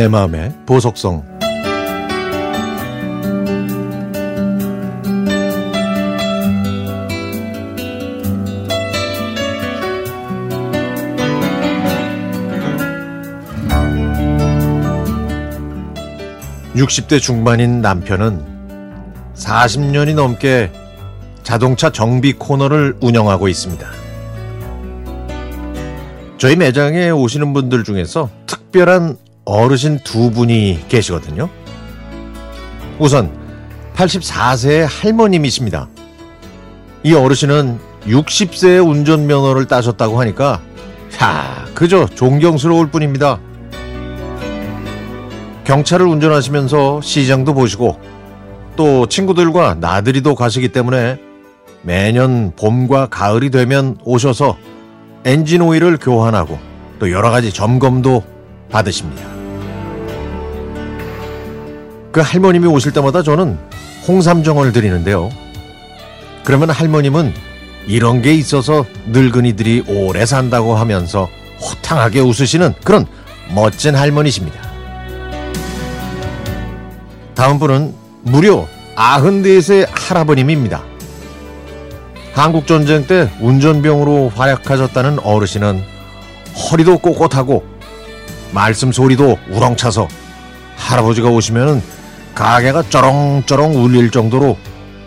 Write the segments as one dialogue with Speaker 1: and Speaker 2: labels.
Speaker 1: 내 마음의 보석성 60대 중반인 남편은 40년이 넘게 자동차 정비 코너를 운영하고 있습니다. 저희 매장에 오시는 분들 중에서 특별한 어르신 두 분이 계시거든요. 우선 84세의 할머님이십니다. 이 어르신은 60세의 운전면허를 따셨다고 하니까 야, 그저 존경스러울 뿐입니다. 경차를 운전하시면서 시장도 보시고 또 친구들과 나들이도 가시기 때문에 매년 봄과 가을이 되면 오셔서 엔진 오일을 교환하고 또 여러 가지 점검도 받으십니다. 그 할머님이 오실 때마다 저는 홍삼정을 드리는데요. 그러면 할머님은 이런 게 있어서 늙은이들이 오래 산다고 하면서 호탕하게 웃으시는 그런 멋진 할머니십니다. 다음 분은 무려 94세 할아버님입니다. 한국전쟁 때 운전병으로 활약하셨다는 어르신은 허리도 꼿꼿하고 말씀 소리도 우렁차서 할아버지가 오시면 가게가 쩌렁쩌렁 울릴 정도로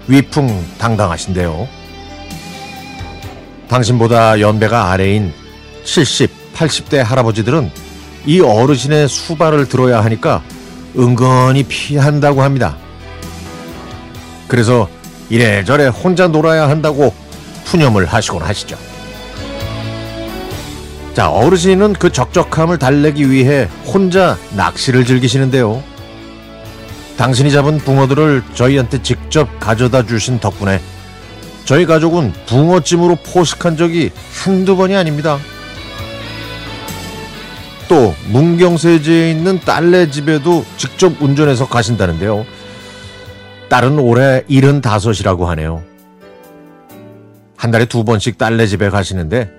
Speaker 1: 위풍당당하신데요. 당신보다 연배가 아래인 70, 80대 할아버지들은 이 어르신의 수발을 들어야 하니까 은근히 피한다고 합니다. 그래서 이래저래 혼자 놀아야 한다고 푸념을 하시곤 하시죠. 자, 어르신은 그 적적함을 달래기 위해 혼자 낚시를 즐기시는데요. 당신이 잡은 붕어들을 저희한테 직접 가져다 주신 덕분에 저희 가족은 붕어찜으로 포식한 적이 한두 번이 아닙니다. 또 문경세제에 있는 딸네 집에도 직접 운전해서 가신다는데요. 딸은 올해 75이라고 하네요. 한 달에 두 번씩 딸네 집에 가시는데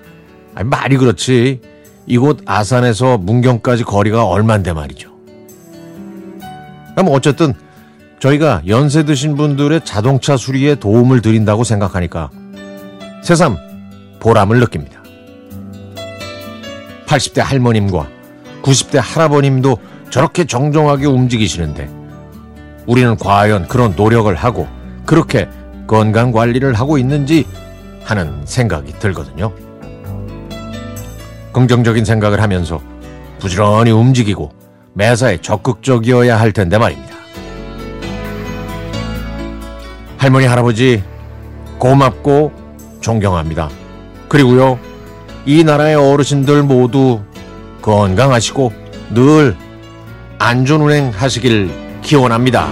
Speaker 1: 아니, 말이 그렇지 이곳 아산에서 문경까지 거리가 얼만데 말이죠. 그럼 어쨌든 저희가 연세 드신 분들의 자동차 수리에 도움을 드린다고 생각하니까 새삼 보람을 느낍니다. 80대 할머님과 90대 할아버님도 저렇게 정정하게 움직이시는데 우리는 과연 그런 노력을 하고 그렇게 건강 관리를 하고 있는지 하는 생각이 들거든요. 긍정적인 생각을 하면서 부지런히 움직이고 매사에 적극적이어야 할 텐데 말입니다. 할머니, 할아버지, 고맙고 존경합니다. 그리고요, 이 나라의 어르신들 모두 건강하시고 늘 안전운행 하시길 기원합니다.